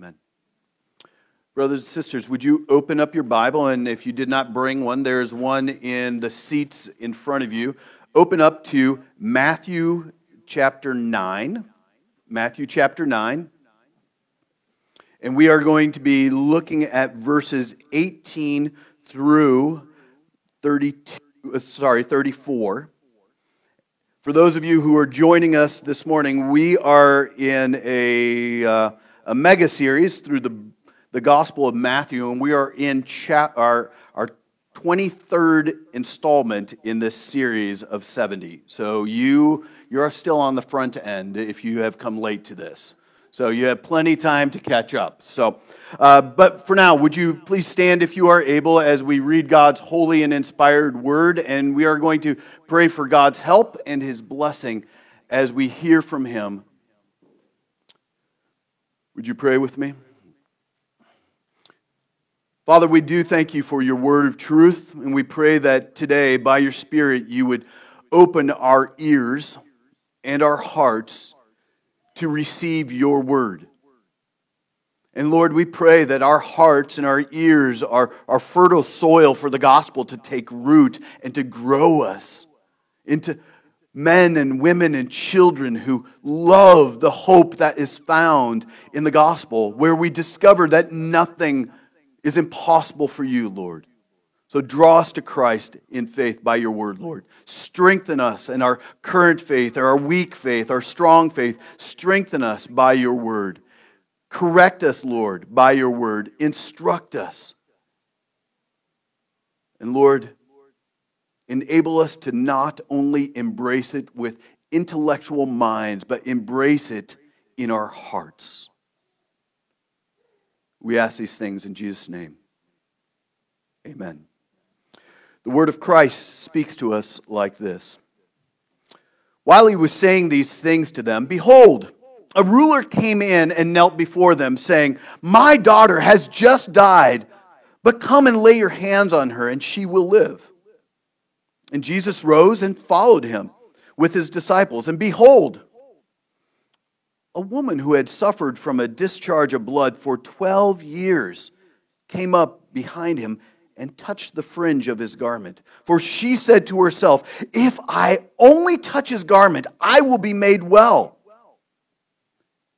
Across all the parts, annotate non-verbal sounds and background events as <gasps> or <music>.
Amen. Brothers and sisters, would you open up your Bible? And if you did not bring one, there's one in the seats in front of you. Open up to Matthew chapter 9. Matthew chapter 9. And we are going to be looking at verses 18 through 32, uh, sorry, 34. For those of you who are joining us this morning, we are in a, uh, a mega series through the the Gospel of Matthew, and we are in cha- our, our 23rd installment in this series of 70. So you, you're still on the front end if you have come late to this. So you have plenty time to catch up. So, uh, but for now, would you please stand if you are able as we read God's holy and inspired word, and we are going to pray for God's help and His blessing as we hear from Him. Would you pray with me? Father, we do thank you for your word of truth, and we pray that today, by your Spirit, you would open our ears and our hearts to receive your word. And Lord, we pray that our hearts and our ears are, are fertile soil for the gospel to take root and to grow us into men and women and children who love the hope that is found in the gospel, where we discover that nothing is impossible for you, Lord. So draw us to Christ in faith by your word, Lord. Strengthen us in our current faith, our weak faith, our strong faith. Strengthen us by your word. Correct us, Lord, by your word. Instruct us. And Lord, enable us to not only embrace it with intellectual minds, but embrace it in our hearts. We ask these things in Jesus' name. Amen. The word of Christ speaks to us like this While he was saying these things to them, behold, a ruler came in and knelt before them, saying, My daughter has just died, but come and lay your hands on her, and she will live. And Jesus rose and followed him with his disciples. And behold, a woman who had suffered from a discharge of blood for 12 years came up behind him and touched the fringe of his garment. For she said to herself, If I only touch his garment, I will be made well.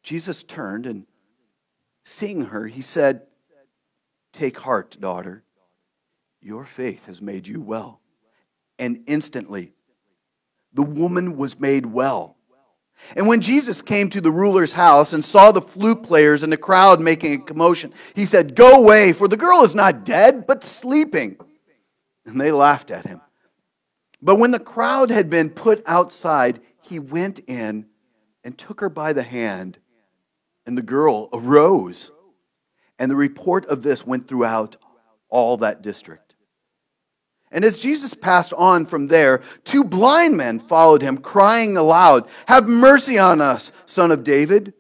Jesus turned and seeing her, he said, Take heart, daughter. Your faith has made you well. And instantly, the woman was made well. And when Jesus came to the ruler's house and saw the flute players and the crowd making a commotion, he said, Go away, for the girl is not dead, but sleeping. And they laughed at him. But when the crowd had been put outside, he went in and took her by the hand, and the girl arose. And the report of this went throughout all that district. And as Jesus passed on from there, two blind men followed him, crying aloud, Have mercy on us, son of David.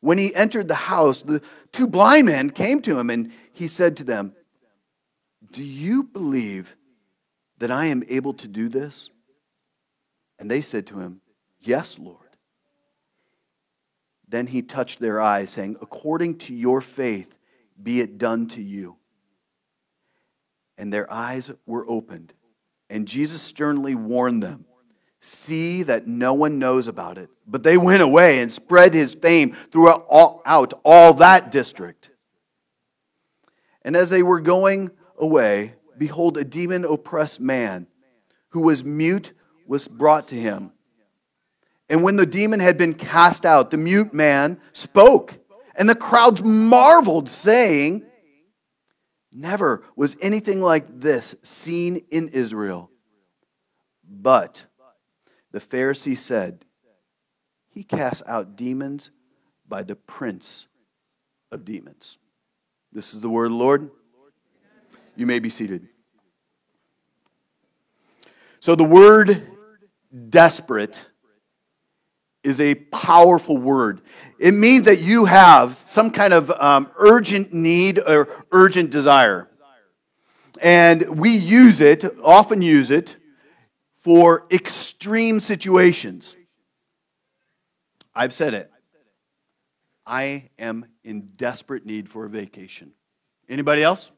When he entered the house, the two blind men came to him, and he said to them, Do you believe that I am able to do this? And they said to him, Yes, Lord. Then he touched their eyes, saying, According to your faith, be it done to you and their eyes were opened. And Jesus sternly warned them See that no one knows about it. But they went away and spread his fame throughout all, out all that district. And as they were going away, behold, a demon oppressed man who was mute was brought to him. And when the demon had been cast out, the mute man spoke, and the crowds marveled, saying, Never was anything like this seen in Israel. But the Pharisee said, He casts out demons by the prince of demons. This is the word Lord. You may be seated. So the word desperate is a powerful word. It means that you have some kind of um, urgent need or urgent desire. And we use it, often use it, for extreme situations. I've said it. I am in desperate need for a vacation. Anybody else?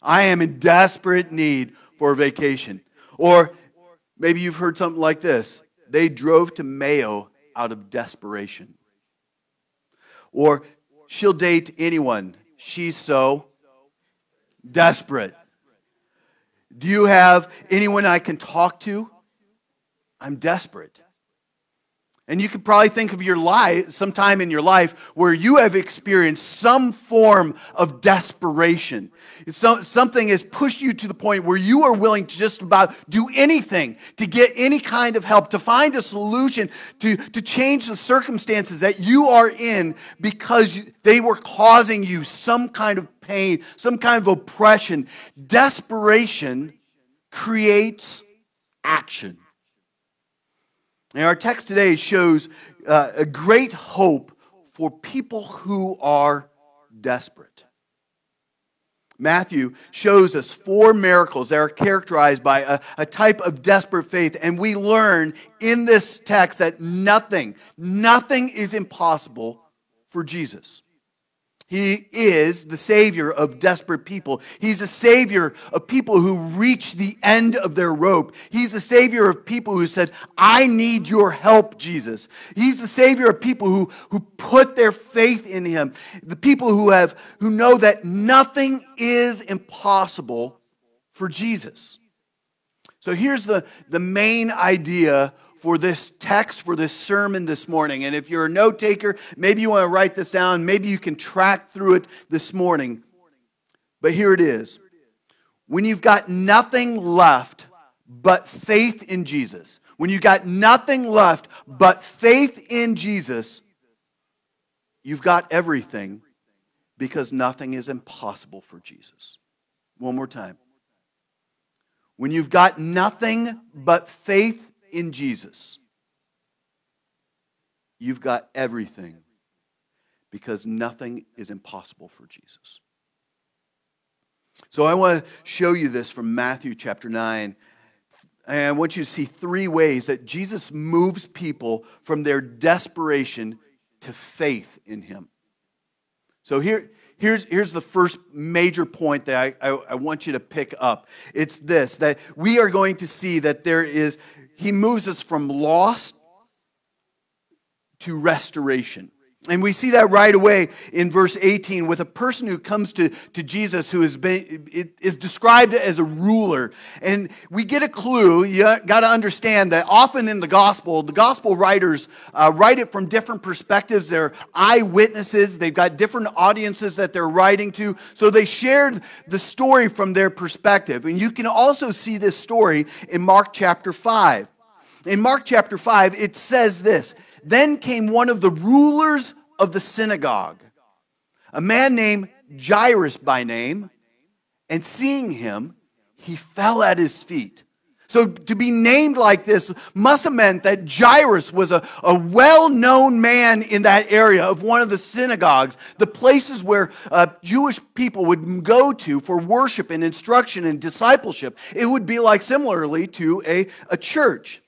I am in desperate need for a vacation. Or maybe you've heard something like this they drove to Mayo out of desperation. Or she'll date anyone. She's so desperate. Do you have anyone I can talk to? I'm desperate. And you could probably think of your life, sometime in your life, where you have experienced some form of desperation. So, something has pushed you to the point where you are willing to just about do anything to get any kind of help, to find a solution, to, to change the circumstances that you are in because they were causing you some kind of pain, some kind of oppression. Desperation creates action. And our text today shows uh, a great hope for people who are desperate. Matthew shows us four miracles that are characterized by a, a, type of desperate faith. And we learn in this text that nothing, nothing is impossible for Jesus. He is the Savior of desperate people. He's a Savior of people who reach the end of their rope. He's the Savior of people who said, I need your help, Jesus. He's the Savior of people who, who put their faith in Him. The people who, have, who know that nothing is impossible for Jesus. So here's the, the main idea for this text, for this sermon this morning. And if you're a note taker, maybe you want to write this down. Maybe you can track through it this morning. But here it is. When you've got nothing left but faith in Jesus, when you've got nothing left but faith in Jesus, you've got everything because nothing is impossible for Jesus. One more time. When you've got nothing but faith in Jesus, you've got everything because nothing is impossible for Jesus. So I want to show you this from Matthew chapter 9. And I want you to see three ways that Jesus moves people from their desperation to faith in him. So here, here's, here's the first major point that I, I, I want you to pick up. It's this that we are going to see that there is he moves us from lost to restoration. And we see that right away in verse 18 with a person who comes to, to Jesus who is, been, is described as a ruler. And we get a clue. You got to understand that often in the gospel, the gospel writers uh, write it from different perspectives. They're eyewitnesses, they've got different audiences that they're writing to. So they shared the story from their perspective. And you can also see this story in Mark chapter 5. In Mark chapter 5, it says this then came one of the rulers of the synagogue, a man named Jairus by name, and seeing him, he fell at his feet. So to be named like this must have meant that Jairus was a, a well known man in that area of one of the synagogues, the places where uh, Jewish people would go to for worship and instruction and discipleship. It would be like similarly to a, a church.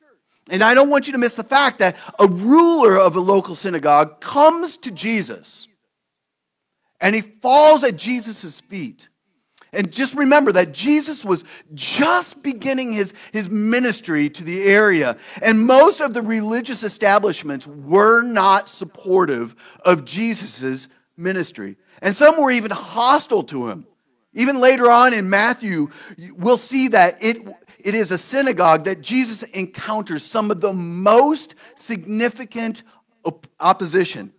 And I don't want you to miss the fact that a ruler of a local synagogue comes to Jesus and he falls at Jesus' feet. And just remember that Jesus was just beginning his, his ministry to the area. And most of the religious establishments were not supportive of Jesus' ministry. And some were even hostile to him. Even later on in Matthew, we'll see that it, it is a synagogue that Jesus encounters some of the most significant op- opposition.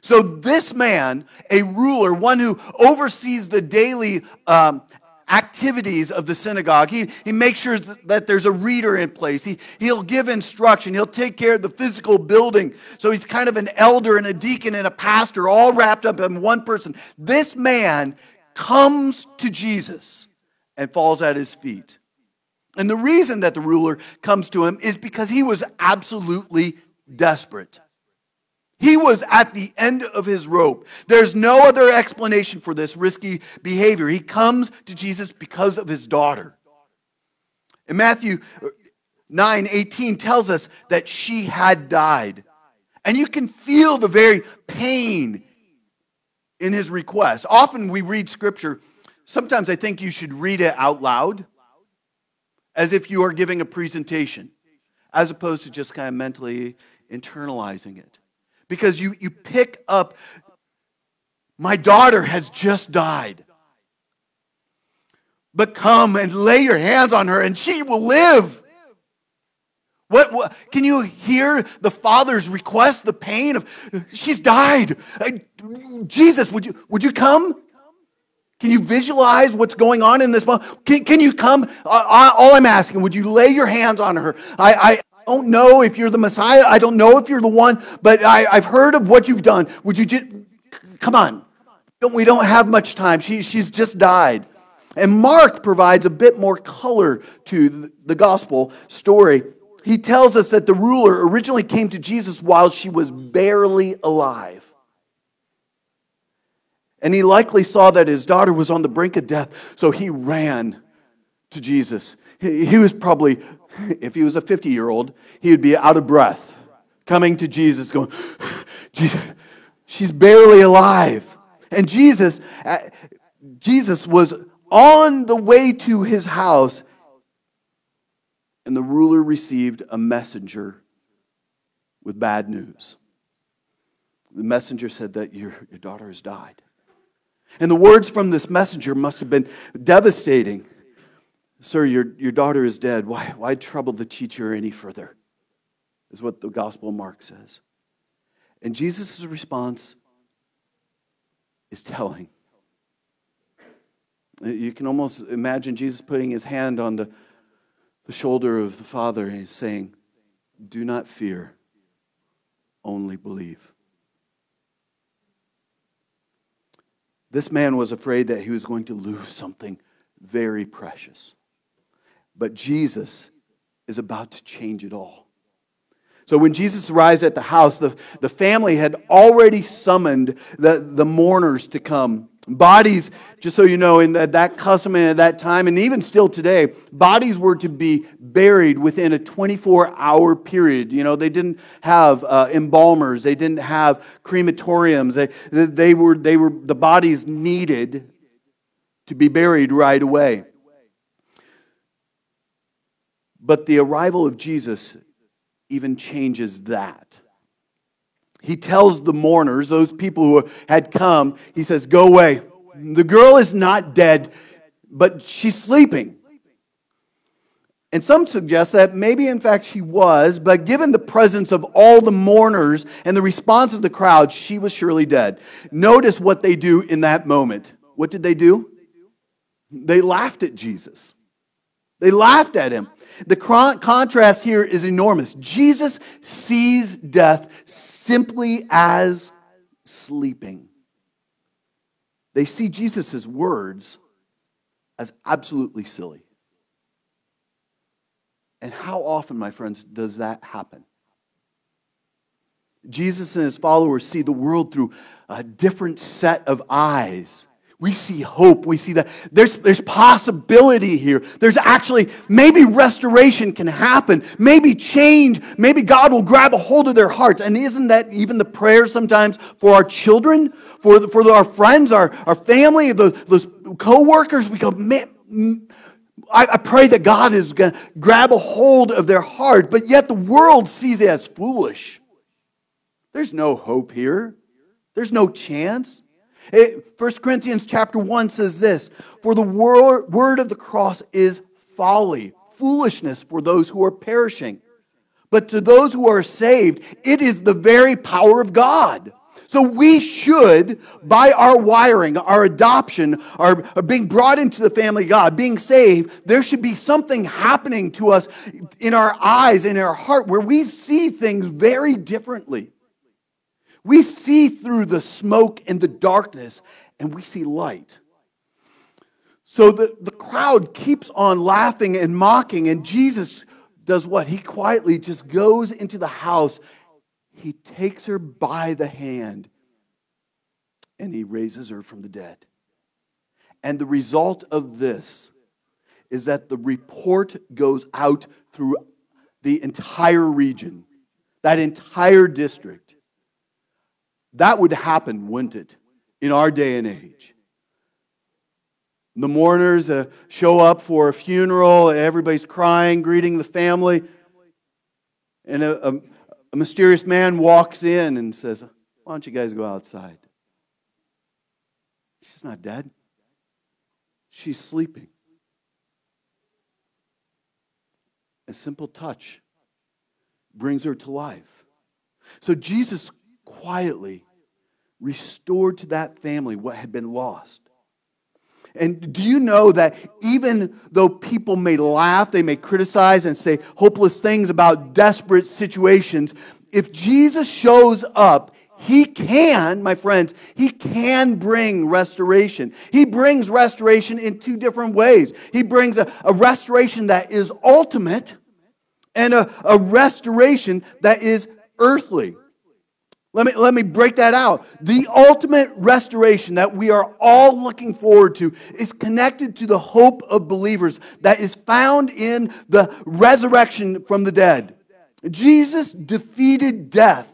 So, this man, a ruler, one who oversees the daily um, activities of the synagogue. He, he makes sure that there's a reader in place. He, he'll give instruction. He'll take care of the physical building. So he's kind of an elder and a deacon and a pastor all wrapped up in one person. This man comes to Jesus and falls at his feet. And the reason that the ruler comes to him is because he was absolutely desperate. He was at the end of his rope. There's no other explanation for this risky behavior. He comes to Jesus because of his daughter. In Matthew uh, 9 18 tells us that she had died. And you can feel the very pain in his request. Often we read scripture, sometimes I think you should read it out loud as if you are giving a presentation, as opposed to just kind of mentally internalizing it. Because you, you pick up, my daughter has just died. But come and lay your hands on her and she will live. What, what, can you hear the father's request, the pain of she's died? Jesus, would you would you come? Can you visualize what's going on in this moment? Can, can you come? Uh, all I'm asking, would you lay your hands on her? I, I don't know if you're the Messiah. I don't know if you're the one, but I, I've heard of what you've done. Would you just come on? We don't have much time. She, she's just died. And Mark provides a bit more color to the gospel story he tells us that the ruler originally came to Jesus while she was barely alive. And he likely saw that his daughter was on the brink of death, so he ran to Jesus. He, was probably, if he was a 50 year old, he would be out of breath, coming to Jesus, going, <sighs> She's barely alive. And Jesus, uh, Jesus was on the way to his house and the ruler received a messenger with bad news. The messenger said that your, your daughter has died. And the words from this messenger must have been devastating. Sir, your, your daughter is dead. Why, why trouble the teacher any further? Is what the Gospel of Mark says. And Jesus' response is telling. You can almost imagine Jesus putting his hand on the the shoulder of the Father and he's saying, Do not fear, only believe. This man was afraid that he was going to lose something very precious. But Jesus is about to change it all. So when Jesus arrives at the house, the, the family had already summoned the, the mourners to come Bodies, just so you know, in that, that custom and at that time, and even still today, bodies were to be buried within a 24 hour period. You know, they didn't have uh, embalmers, they didn't have crematoriums. They, they, were, they were, the bodies needed to be buried right away. But the arrival of Jesus even changes that he tells the mourners, those people who had come, he says, Go away. The girl is not dead, but she's sleeping. And some suggest that maybe, in fact, she was, but given the presence of all the mourners and the response of the crowd, she was surely dead. Notice what they do in that moment. What did they do? They laughed at Jesus. They laughed at him. The contrast here is enormous. Jesus sees death simply as sleeping. They see Jesus' words as absolutely silly. And how often, my friends, does that happen? Jesus and his followers see the world through a different set of eyes we see hope. We see that there's, there's possibility here. There's actually, maybe restoration can happen. Maybe change. Maybe God will grab a hold of their hearts. And isn't that even the prayer sometimes for our children, for, the, for our friends, our, our family, the, those co workers? We go, man, mm, I, I pray that God is going to grab a hold of their heart, but yet the world sees it as foolish. There's no hope here, there's no chance. It, 1 Corinthians chapter 1 says this For the word, word of the cross is folly, foolishness for those who are perishing. But to those who are saved, it is the very power of God. So we should, by our wiring, our adoption, our, our, being brought into the family of God, being saved, there should be something happening to us in our eyes, in our heart, where we see things very differently. We see through the smoke and the darkness, and we see light. So the, the crowd keeps on laughing and mocking, and Jesus does what? He quietly just goes into the house. He takes her by the hand and he raises her from the dead. And the result of this is that the report goes out through the entire region, that entire district. That would happen, wouldn't it? in our day and age. The mourners uh, show up for a funeral, and everybody's crying, greeting the family. And a, a, a mysterious man walks in and says, Why don't you guys go outside? She's not dead, she's sleeping. A simple touch brings her to life. So Jesus quietly restored to that family what had been lost. And do you know that even though people may laugh, they may criticize and say hopeless things about desperate situations, if Jesus shows up, he can, my friends, he can bring restoration. He brings restoration in two different ways. He brings a, a restoration that is ultimate and a, a restoration that is earthly. Let me, let me break that out. The ultimate restoration that we are all looking forward to is connected to the hope of believers that is found in the resurrection from the dead. Jesus defeated death.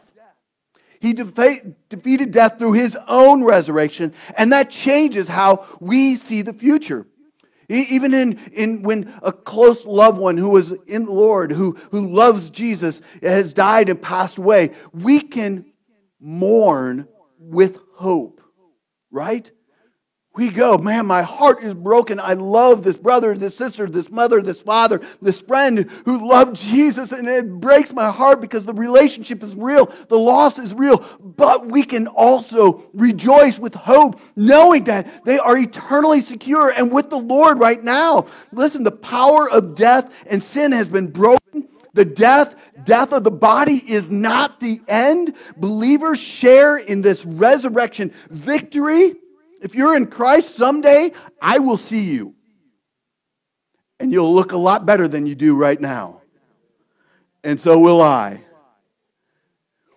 He defa- defeated death through his own resurrection, and that changes how we see the future. Even in, in when a close loved one who was in the Lord, who, who loves Jesus, has died and passed away, we can mourn with hope, right? We go, man, my heart is broken. I love this brother, this sister, this mother, this father, this friend who loved Jesus, and it breaks my heart because the relationship is real, the loss is real. But we can also rejoice with hope, knowing that they are eternally secure and with the Lord right now. Listen, the power of death and sin has been broken. The death, death of the body is not the end. Believers share in this resurrection victory. If you're in Christ someday, I will see you. And you'll look a lot better than you do right now. And so will I.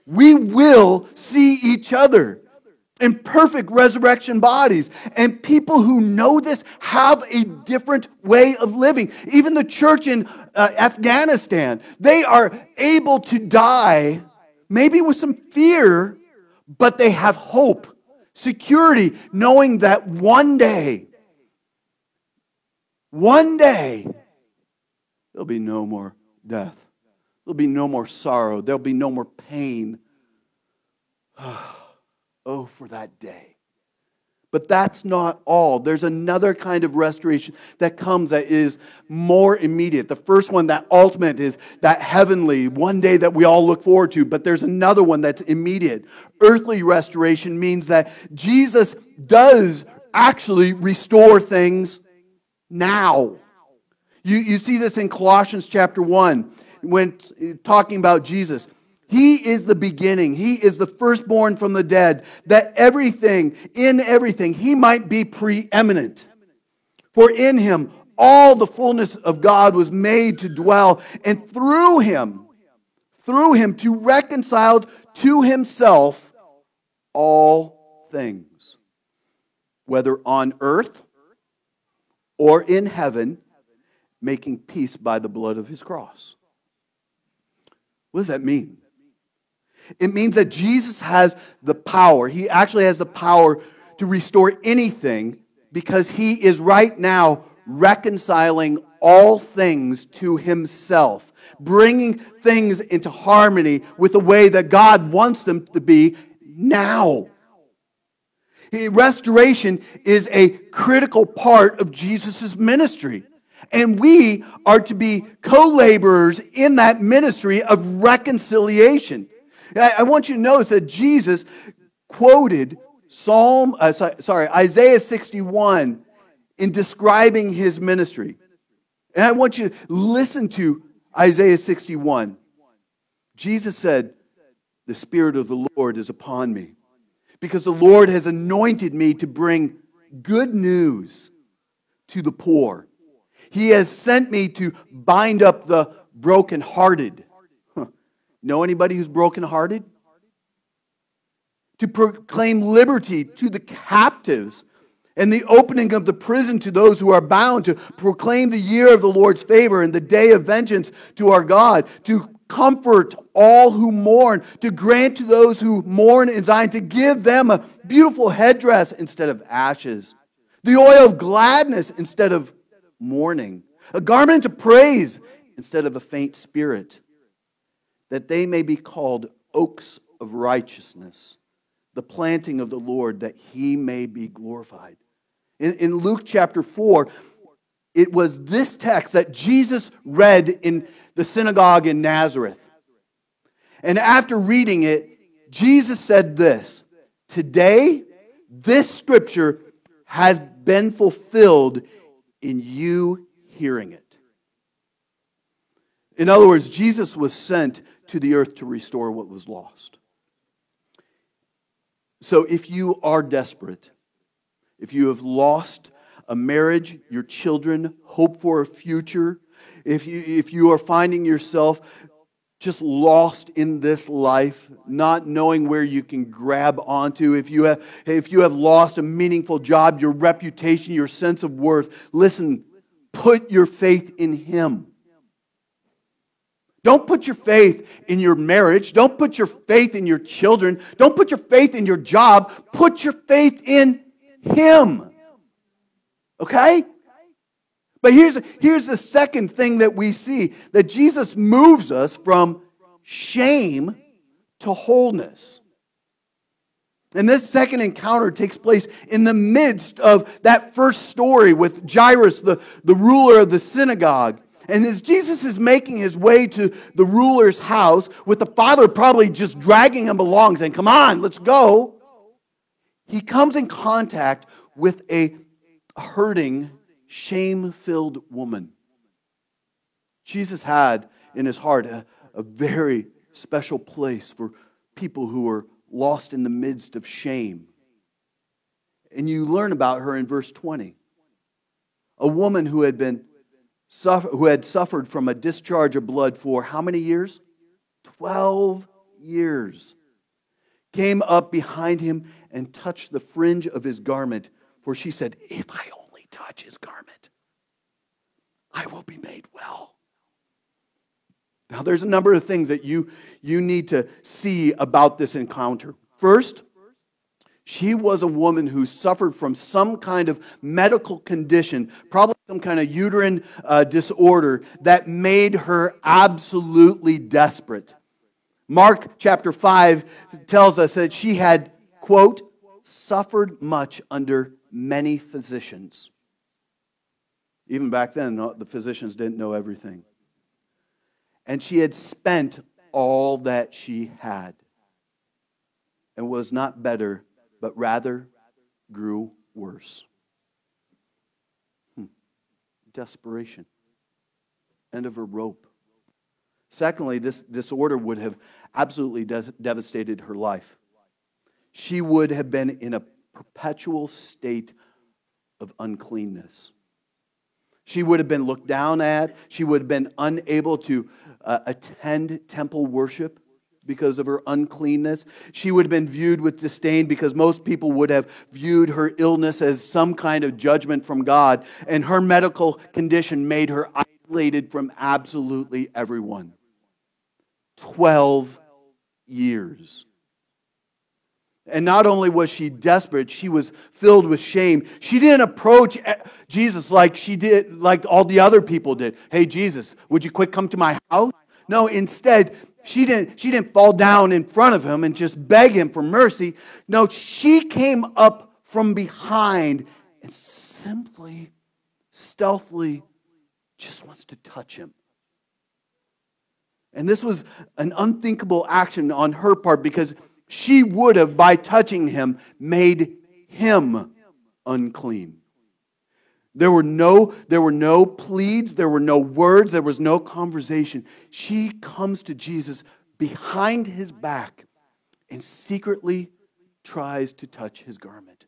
We will see each other in perfect resurrection bodies. And people who know this have a different way of living. Even the church in uh, Afghanistan, they are able to die, maybe with some fear, but they have hope, security, knowing that one day, one day, there'll be no more death. There'll be no more sorrow. There'll be no more pain. <sighs> Oh, for that day. But that's not all. There's another kind of restoration that comes that is more immediate. The first one, that ultimate, is that heavenly, one day that we all look forward to. But there's another one that's immediate. Earthly restoration means that Jesus does actually restore things now. You, you see this in Colossians chapter 1 when uh, talking about Jesus. He is the beginning. He is the firstborn from the dead, that everything, in everything, he might be preeminent. For in him all the fullness of God was made to dwell, and through him, through him to reconcile to himself all things, whether on earth or in heaven, making peace by the blood of his cross. What does that mean? It means that Jesus has the power. He actually has the power to restore anything because he is right now reconciling all things to himself, bringing things into harmony with the way that God wants them to be now. Restoration is a critical part of Jesus' ministry. And we are to be co laborers in that ministry of reconciliation. I want you to notice that Jesus quoted Psalm, uh, sorry, Isaiah 61 in describing his ministry. And I want you to listen to Isaiah 61. Jesus said, The Spirit of the Lord is upon me because the Lord has anointed me to bring good news to the poor. He has sent me to bind up the brokenhearted Know anybody who's brokenhearted? To proclaim liberty to the captives and the opening of the prison to those who are bound, to proclaim the year of the Lord's favor and the day of vengeance to our God, to comfort all who mourn, to grant to those who mourn in Zion, to give them a beautiful headdress instead of ashes, the oil of gladness instead of mourning, a garment of praise instead of a faint spirit, that they may be called oaks of righteousness, the planting of the Lord, that he may be glorified. In, in Luke chapter 4, it was this text that Jesus read in the synagogue in Nazareth. And after reading it, Jesus said this Today, this scripture has been fulfilled in you hearing it. In other words, Jesus was sent to the earth to restore what was lost. So if you are desperate, if you have lost a marriage, your children, hope for a future, if you, if you are finding yourself just lost in this life, not knowing where you can grab onto, if you have, if you have lost a meaningful job, your reputation, your sense of worth, listen, put your faith in Him. Don't put your faith in your marriage. Don't put your faith in your children. Don't put your faith in your job. Put your faith in Him. Okay? But here's, here's the second thing that we see that Jesus moves us from shame to wholeness. And this second encounter takes place in the midst of that first story with Jairus, the, the ruler of the synagogue. And as Jesus is making his way to the ruler's house, with the father probably just dragging him along, saying, Come on, let's go, he comes in contact with a hurting, shame filled woman. Jesus had in his heart a, a very special place for people who were lost in the midst of shame. And you learn about her in verse 20. A woman who had been who had suffered from a discharge of blood for how many years? 12 years. Came up behind him and touched the fringe of his garment, for she said, If I only touch his garment, I will be made well. Now, there's a number of things that you, you need to see about this encounter. First, she was a woman who suffered from some kind of medical condition, probably some kind of uterine uh, disorder that made her absolutely desperate. Mark chapter 5 tells us that she had, quote, suffered much under many physicians. Even back then, the physicians didn't know everything. And she had spent all that she had and was not better but rather grew worse. Desperation. End of her rope. Secondly, this disorder would have absolutely de- devastated her life. She would have been in a perpetual state of uncleanness. She would have been looked down at. She would have been unable to uh, attend temple worship because of her uncleanness. She would have been viewed with disdain because most people would have viewed her illness as some kind of judgment from God. And her medical condition made her isolated from absolutely everyone. 12 years. And not only was she desperate, she was filled with shame. She didn't approach Jesus like she did, like all the other people did. Hey, Jesus, would you quick come to my house? No, instead, she didn't, she didn't fall down in front of him and just beg him for mercy. No, she came up from behind and simply, stealthily just wants to touch him. And this was an unthinkable action on her part because she would have, by touching him, made him unclean. There were no, there were no pleads, there were no words, there was no conversation. She comes to Jesus behind his back and secretly tries to touch his garment.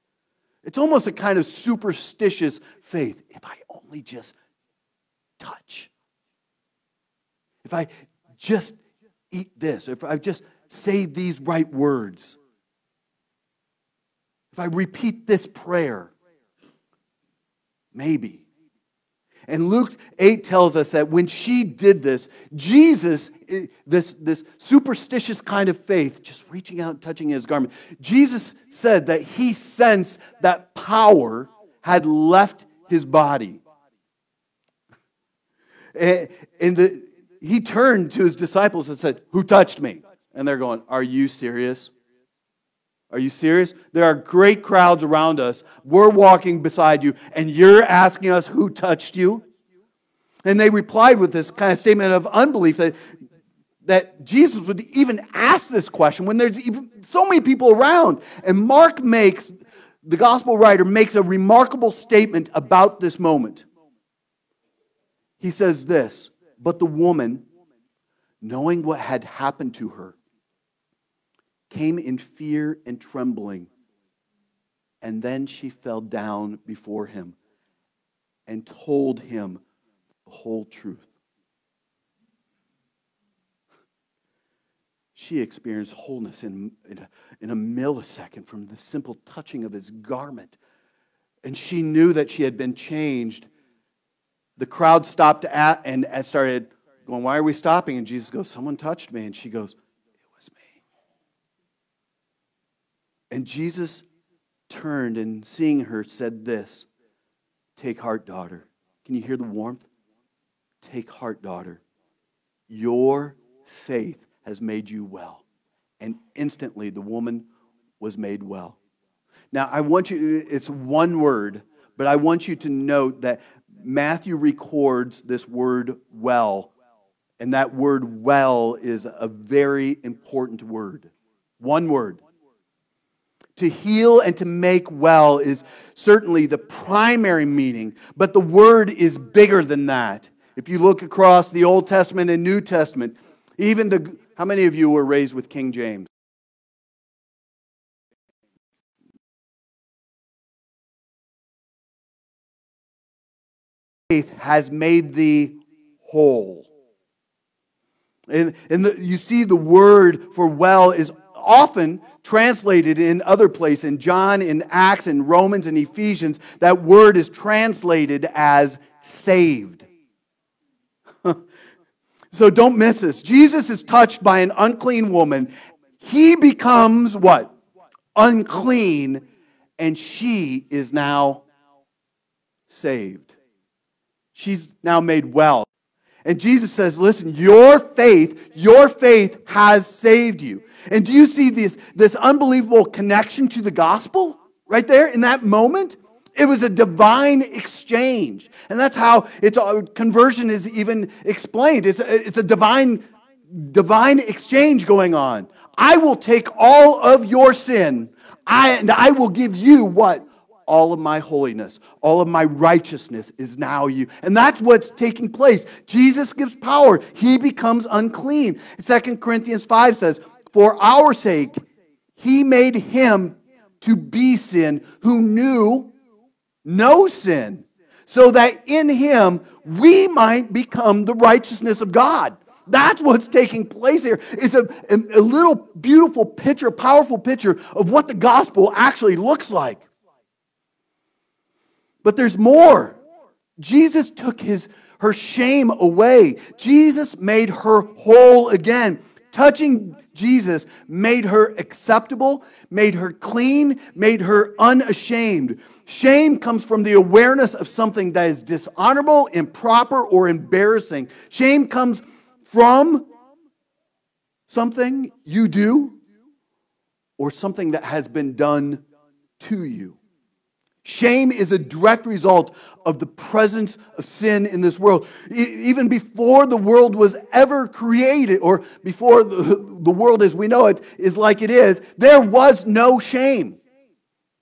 It's almost a kind of superstitious faith. If I only just touch, if I just eat this, if I just say these right words, if I repeat this prayer, Maybe. And Luke 8 tells us that when she did this, Jesus, eh, this, this superstitious kind of faith, just reaching out and touching his garment, Jesus said that he sensed that power had left his body. <laughs> Eh, and, the, he turned to his disciples and said, Who touched me? And they're going, Are you serious? Are you serious? There are great crowds around us. We're walking beside you, and you're asking us who touched you? And they replied with this kind of statement of unbelief that, that Jesus would even ask this question when there's so many people around. And Mark makes, the gospel writer makes a remarkable statement about this moment. He says this, but the woman, knowing what had happened to her, came in fear and trembling. And then she fell down before him and told him the whole truth. She experienced wholeness in, in, a, in a millisecond from the simple touching of his garment. And she knew that she had been changed. The crowd stopped at, and started going, Why are we stopping? And Jesus goes, Someone touched me. And she goes, And Jesus turned and seeing her said this Take heart, daughter. Can you hear the warmth? Take heart, daughter. Your faith has made you well. And instantly the woman was made well. Now, I want you, it's one word, but I want you to note that Matthew records this word well. And that word well is a very important word. One word to heal and to make well is certainly the primary meaning, but the word is bigger than that. If you look across the Old Testament and New Testament, even the how many of you were raised with King James? Faith has made thee whole. And, and the, you see, the word for well is often translated in other places. In John, in Acts, in Romans, and Ephesians, that word is translated as saved. <laughs> so don't miss this. Jesus is touched by an unclean woman. He becomes what? Unclean, and she is now saved. She's now made well. And Jesus says, Listen, your faith, your faith has saved you. And do you see this, this unbelievable connection to the gospel right there in that moment? It was a divine exchange. And that's how it's, uh, conversion is even explained. It's a, it's a divine, divine exchange going on. I will take all of your sin I, and I will give you what? All of my holiness, all of my righteousness is now you. And that's what's taking place. Jesus gives power, he becomes unclean. 2 Corinthians 5 says, For our sake, he made him to be sin who knew no sin, so that in him we might become the righteousness of God. That's what's taking place here. It's a, a, little beautiful picture, powerful picture of what the gospel actually looks like. But there's more. Jesus took his, her shame away. Jesus made her whole again. Touching Jesus made her acceptable, made her clean, made her unashamed. Shame comes from the awareness of something that is dishonorable, improper, or embarrassing. Shame comes from something you do or something that has been done to you. Shame is a direct result of the presence of sin in this world. Even before the world was ever created, or before the, world as we know it is like it is, there was no shame.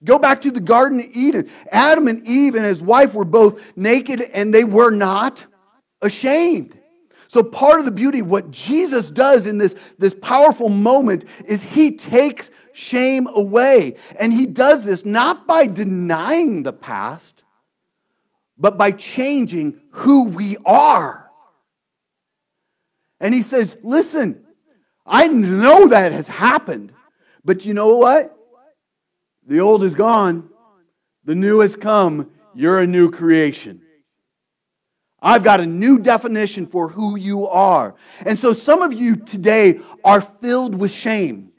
Go back to the Garden of Eden. Adam and Eve and his wife were both naked and they were not ashamed. So, part of the beauty, what Jesus does in this, this powerful moment, is he takes shame away. And he does this not by denying the past, but by changing who we are. And he says, Listen, I know that has happened, but you know what? The old is gone, the new has come. You're a new creation. I've got a new definition for who you are. And so some of you today are filled with shame.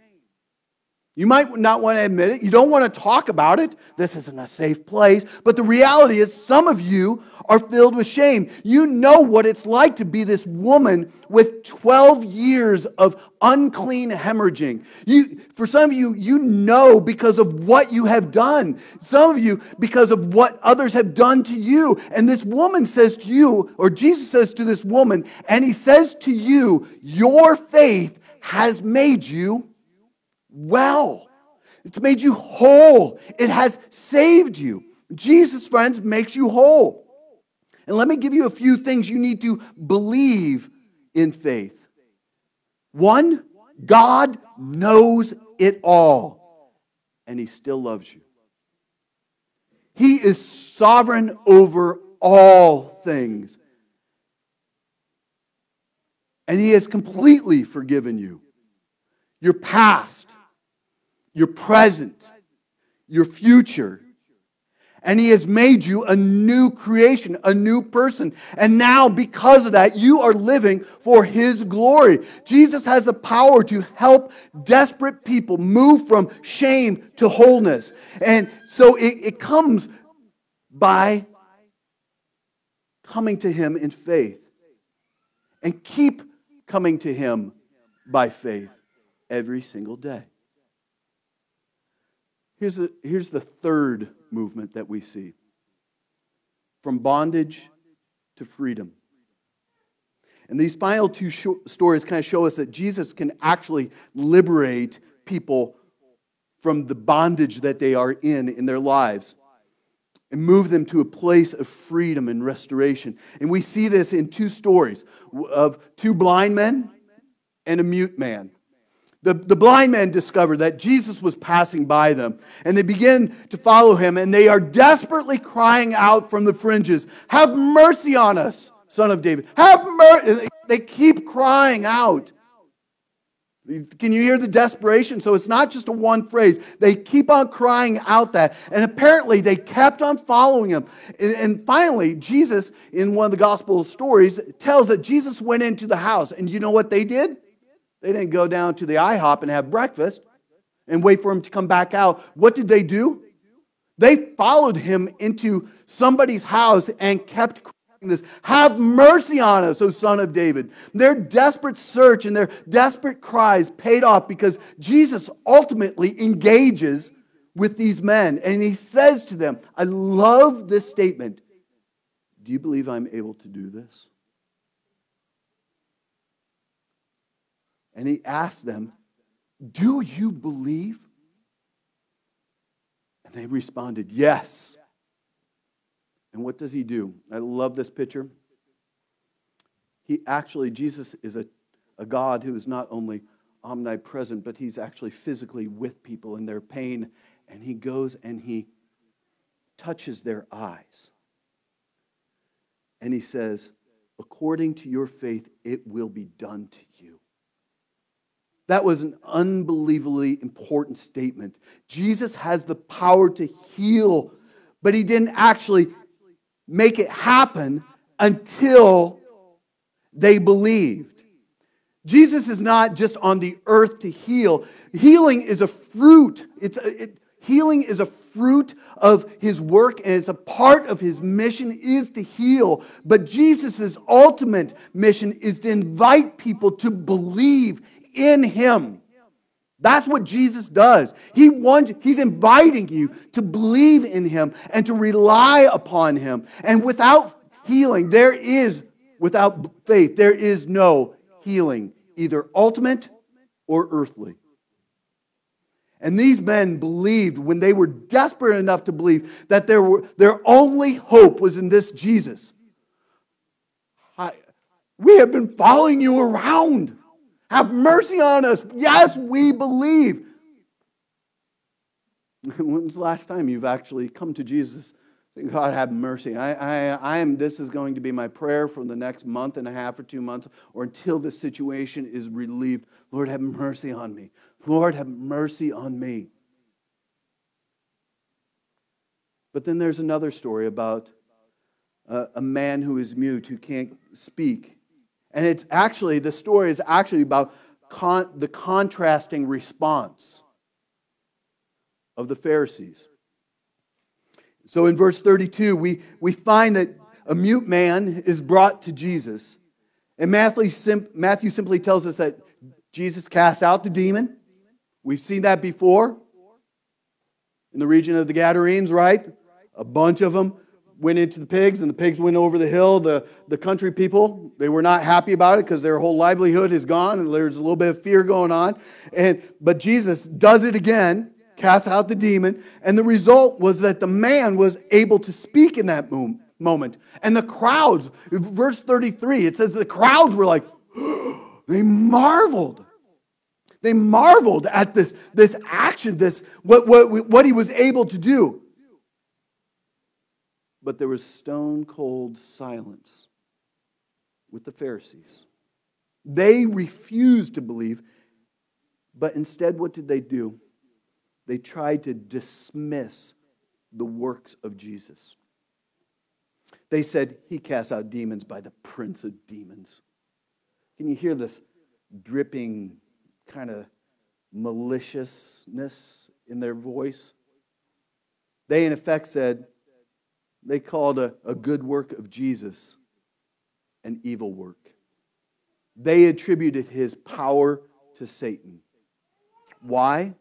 You might not want to admit it. You don't want to talk about it. This isn't a safe place. But the reality is, some of you are filled with shame. You know what it's like to be this woman with 12 years of unclean hemorrhaging. You, for some of you, you know because of what you have done. Some of you, because of what others have done to you. And this woman says to you, or Jesus says to this woman, and he says to you, Your faith has made you well. It's made you whole. It has saved you. Jesus, friends, makes you whole. And let me give you a few things you need to believe in faith. One, God knows it all, and He still loves you. He is sovereign over all things, and He has completely forgiven you. Your past, your present, your future. And He has made you a new creation, a new person. And now, because of that, you are living for His glory. Jesus has the power to help desperate people move from shame to wholeness. And so it, it comes by coming to Him in faith. And keep coming to Him by faith every single day. Here's, a, here's the third movement that we see from bondage to freedom. And these final two stories kind of show us that Jesus can actually liberate people from the bondage that they are in in their lives and move them to a place of freedom and restoration. And we see this in two stories of two blind men and a mute man. The, the blind men discover that Jesus was passing by them, and they begin to follow him, and they are desperately crying out from the fringes, Have mercy on us, son of David. Have mercy. They keep crying out. Can you hear the desperation? So it's not just a one phrase. They keep on crying out that. And apparently they kept on following him. And finally, Jesus, in one of the gospel stories, tells that Jesus went into the house. And you know what they did? They didn't go down to the IHOP and have breakfast and wait for him to come back out. What did they do? They followed him into somebody's house and kept crying this Have mercy on us, O son of David. Their desperate search and their desperate cries paid off because Jesus ultimately engages with these men. And he says to them, I love this statement Do you believe I'm able to do this? And he asked them, Do you believe? And they responded, Yes. And what does he do? I love this picture. He actually, Jesus is a, a God who is not only omnipresent, but he's actually physically with people in their pain. And he goes and he touches their eyes. And he says, According to your faith, it will be done to you. That was an unbelievably important statement. Jesus has the power to heal, but he didn't actually make it happen until they believed. Jesus is not just on the earth to heal. Healing is a fruit. It's a, it, healing is a fruit of his work and it's a part of his mission is to heal. But Jesus' ultimate mission is to invite people to believe in him. That's what Jesus does. He wants, he's inviting you to believe in him and to rely upon him. And without healing, there is, without faith, there is no healing, either ultimate or earthly. And these men believed when they were desperate enough to believe that their, their only hope was in this Jesus. I, we have been following you around. Have mercy on us. Yes, we believe. <laughs> When's the last time you've actually come to Jesus? God, have mercy. I, I, I am, this is going to be my prayer for the next month and a half or two months or until this situation is relieved. Lord, have mercy on me. Lord, have mercy on me. But then there's another story about a, a man who is mute, who can't speak. And it's actually, the story is actually about con- the contrasting response of the Pharisees. So in verse 32, we, we find that a mute man is brought to Jesus. And Matthew, sim- Matthew simply tells us that Jesus cast out the demon. We've seen that before in the region of the Gadarenes, right? A bunch of them went into the pigs, and the pigs went over the hill. The, the country people, they were not happy about it because their whole livelihood is gone, and there's a little bit of fear going on. And, but Jesus does it again, casts out the demon, and the result was that the man was able to speak in that moment. And the crowds, verse 33, it says the crowds were like, <gasps> they marveled. They marveled at this, this action, this what, what, what he was able to do. But there was stone cold silence with the Pharisees. They refused to believe, but instead, what did they do? They tried to dismiss the works of Jesus. They said, He cast out demons by the prince of demons. Can you hear this dripping kind of maliciousness in their voice? They, in effect, said, they called a, a good work of Jesus an evil work. They attributed his power to Satan. Why?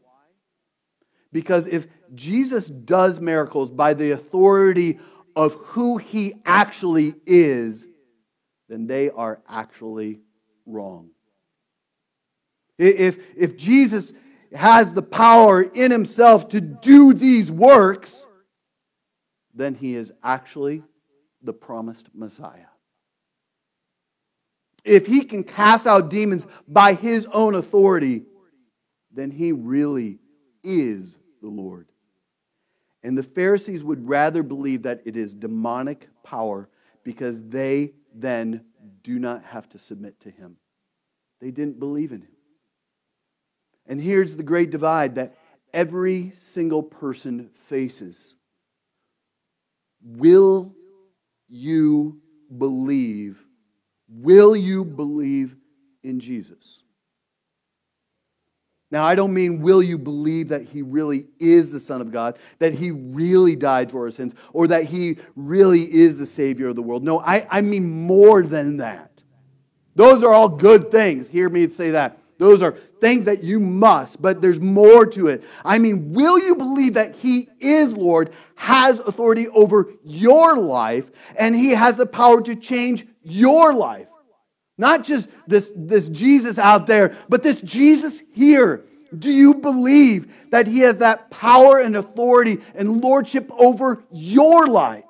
Because if Jesus does miracles by the authority of who he actually is, then they are actually wrong. If, if Jesus has the power in himself to do these works, then he is actually the promised Messiah. If he can cast out demons by his own authority, then he really is the Lord. And the Pharisees would rather believe that it is demonic power because they then do not have to submit to him. They didn't believe in him. And here's the great divide that every single person faces Will you believe? Will you believe in Jesus? Now, I don't mean will you believe that he really is the Son of God, that he really died for our sins, or that he really is the Savior of the world. No, I, I mean more than that. Those are all good things. Hear me say that. Those are things that you must, but there's more to it. I mean, will you believe that He is Lord, has authority over your life, and He has the power to change your life? Not just this, this Jesus out there, but this Jesus here. Do you believe that He has that power and authority and lordship over your life?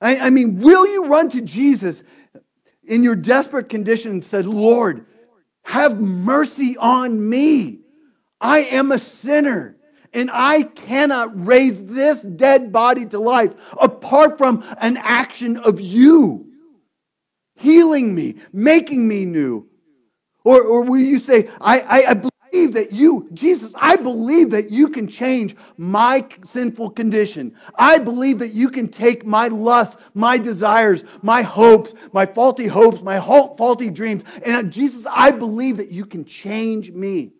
I, I mean, will you run to Jesus in your desperate condition and say, Lord, have mercy on me. I am a sinner and I cannot raise this dead body to life apart from an action of you healing me, making me new. Or, or will you say, I, I, I believe that you, Jesus, I believe that you can change my sinful condition. I believe that you can take my lusts, my desires, my hopes, my faulty hopes, my faulty dreams. And uh, Jesus, I believe that you can change me.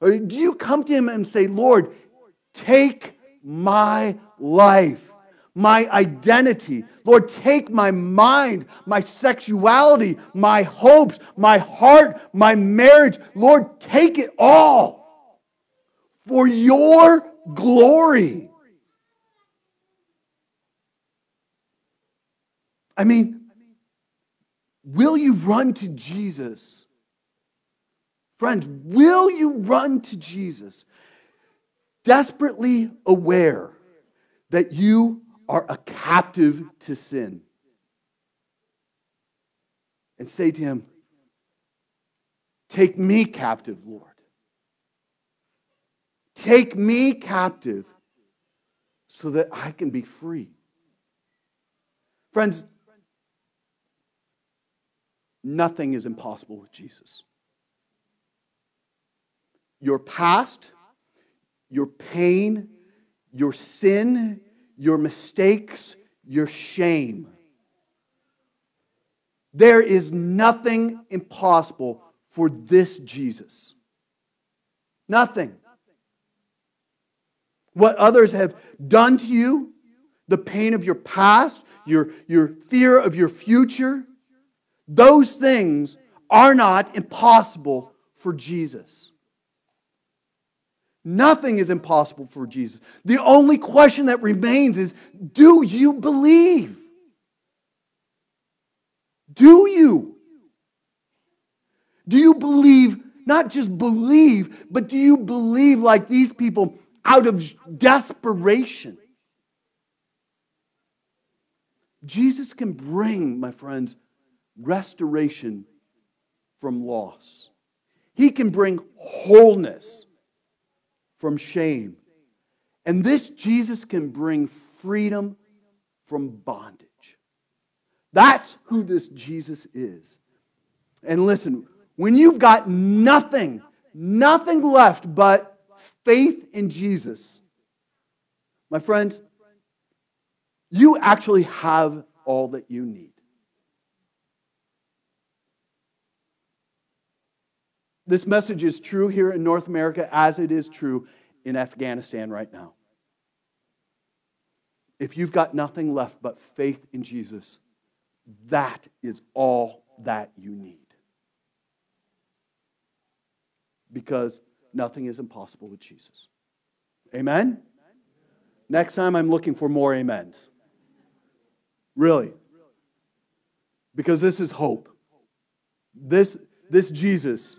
Or do you come to him and say, Lord, take my life? My identity. Lord, take my mind, my sexuality, my hopes, my heart, my marriage. Lord, take it all for your glory. I mean, will you run to Jesus? Friends, will you run to Jesus desperately aware that you are a captive to sin. And say to him, Take me captive, Lord. Take me captive so that I can be free. Friends, nothing is impossible with Jesus. Your past, your pain, your sin, your mistakes, your shame. There is nothing impossible for this Jesus. Nothing. What others have done to you, the pain of your past, your, your fear of your future, those things are not impossible for Jesus. Nothing is impossible for Jesus. The only question that remains is do you believe? Do you? Do you believe, not just believe, but do you believe like these people out of desperation? Jesus can bring, my friends, restoration from loss. He can bring wholeness from shame. And this Jesus can bring freedom from bondage. That's who this Jesus is. And listen, when you've got nothing, nothing left but faith in Jesus, my friends, you actually have all that you need. This message is true here in North America as it is true in Afghanistan right now. If you've got nothing left but faith in Jesus, that is all that you need. Because nothing is impossible with Jesus. Amen? Next time I'm looking for more amens. Really. Because this is hope. This, this Jesus